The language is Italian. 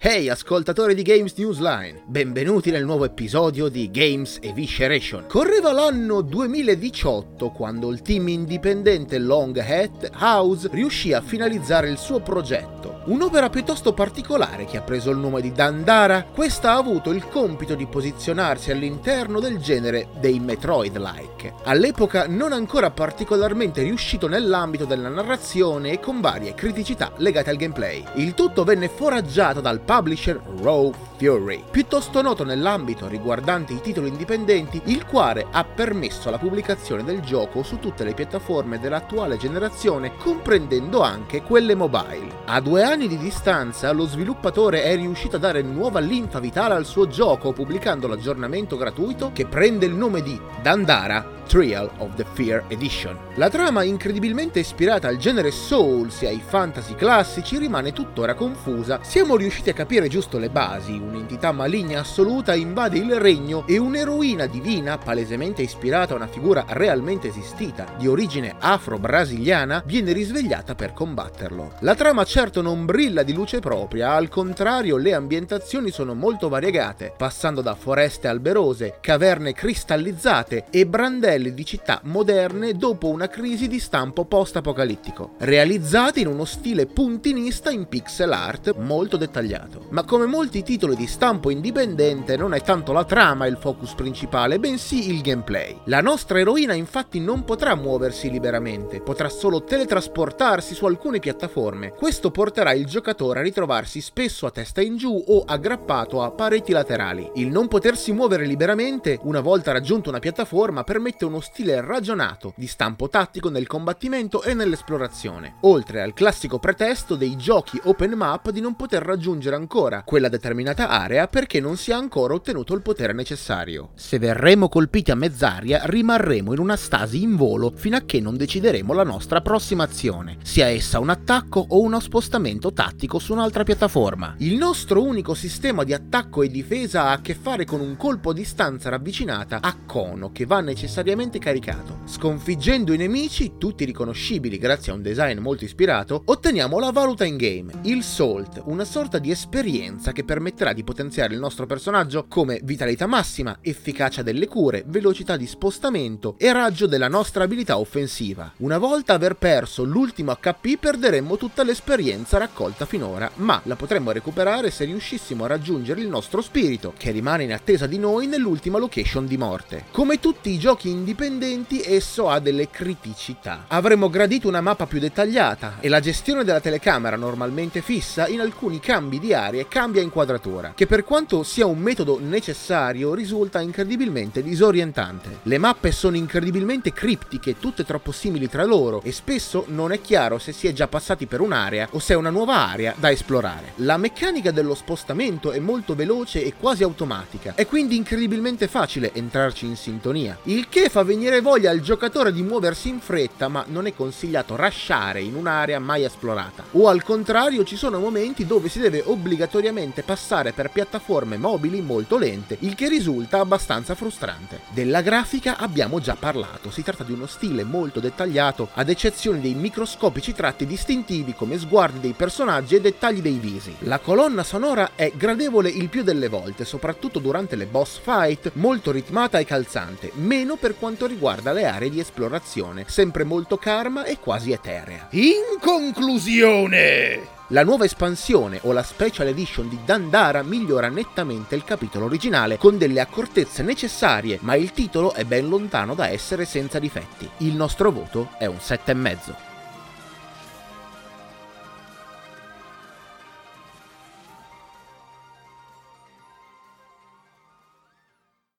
Hey ascoltatori di Games Newsline, benvenuti nel nuovo episodio di Games Evisceration. Correva l'anno 2018 quando il team indipendente Long Hat House riuscì a finalizzare il suo progetto. Un'opera piuttosto particolare che ha preso il nome di Dandara, questa ha avuto il compito di posizionarsi all'interno del genere dei Metroid-like. All'epoca non ancora particolarmente riuscito nell'ambito della narrazione e con varie criticità legate al gameplay. Il tutto venne foraggiato dal publisher Raw Fury, piuttosto noto nell'ambito riguardante i titoli indipendenti, il quale ha permesso la pubblicazione del gioco su tutte le piattaforme dell'attuale generazione, comprendendo anche quelle mobile. A due anni di distanza, lo sviluppatore è riuscito a dare nuova linfa vitale al suo gioco, pubblicando l'aggiornamento gratuito che prende il nome di Dandara Trial of the Fear Edition. La trama, incredibilmente ispirata al genere Souls e ai fantasy classici, rimane tuttora confusa. Siamo riusciti a capire giusto le basi, un'entità maligna assoluta invade il regno e un'eroina divina, palesemente ispirata a una figura realmente esistita, di origine afro-brasiliana, viene risvegliata per combatterlo. La trama certo non brilla di luce propria, al contrario le ambientazioni sono molto variegate, passando da foreste alberose, caverne cristallizzate e brandelli modelli di città moderne dopo una crisi di stampo post-apocalittico, realizzati in uno stile puntinista in pixel art molto dettagliato. Ma come molti titoli di stampo indipendente non è tanto la trama il focus principale, bensì il gameplay. La nostra eroina infatti non potrà muoversi liberamente, potrà solo teletrasportarsi su alcune piattaforme. Questo porterà il giocatore a ritrovarsi spesso a testa in giù o aggrappato a pareti laterali. Il non potersi muovere liberamente, una volta raggiunto una piattaforma, permette uno stile ragionato di stampo tattico nel combattimento e nell'esplorazione, oltre al classico pretesto dei giochi open map di non poter raggiungere ancora quella determinata area perché non si è ancora ottenuto il potere necessario. Se verremo colpiti a mezz'aria rimarremo in una stasi in volo fino a che non decideremo la nostra prossima azione, sia essa un attacco o uno spostamento tattico su un'altra piattaforma. Il nostro unico sistema di attacco e difesa ha a che fare con un colpo a distanza ravvicinata a cono che va necessariamente immediatamente caricato. Sconfiggendo i nemici, tutti riconoscibili grazie a un design molto ispirato, otteniamo la valuta in game, il Salt, una sorta di esperienza che permetterà di potenziare il nostro personaggio come vitalità massima, efficacia delle cure, velocità di spostamento e raggio della nostra abilità offensiva. Una volta aver perso l'ultimo HP perderemmo tutta l'esperienza raccolta finora, ma la potremmo recuperare se riuscissimo a raggiungere il nostro spirito, che rimane in attesa di noi nell'ultima location di morte. Come tutti i giochi indipendenti, indipendenti esso ha delle criticità. Avremmo gradito una mappa più dettagliata e la gestione della telecamera normalmente fissa in alcuni cambi di aria cambia inquadratura, che per quanto sia un metodo necessario risulta incredibilmente disorientante. Le mappe sono incredibilmente criptiche, tutte troppo simili tra loro e spesso non è chiaro se si è già passati per un'area o se è una nuova area da esplorare. La meccanica dello spostamento è molto veloce e quasi automatica, è quindi incredibilmente facile entrarci in sintonia, il che fa venire voglia al giocatore di muoversi in fretta, ma non è consigliato rasciare in un'area mai esplorata. O al contrario, ci sono momenti dove si deve obbligatoriamente passare per piattaforme mobili molto lente, il che risulta abbastanza frustrante. Della grafica abbiamo già parlato, si tratta di uno stile molto dettagliato, ad eccezione dei microscopici tratti distintivi come sguardi dei personaggi e dettagli dei visi. La colonna sonora è gradevole il più delle volte, soprattutto durante le boss fight, molto ritmata e calzante, meno per quanto riguarda le aree di esplorazione, sempre molto karma e quasi eterea. In conclusione! La nuova espansione o la Special Edition di Dandara migliora nettamente il capitolo originale con delle accortezze necessarie, ma il titolo è ben lontano da essere senza difetti. Il nostro voto è un 7,5.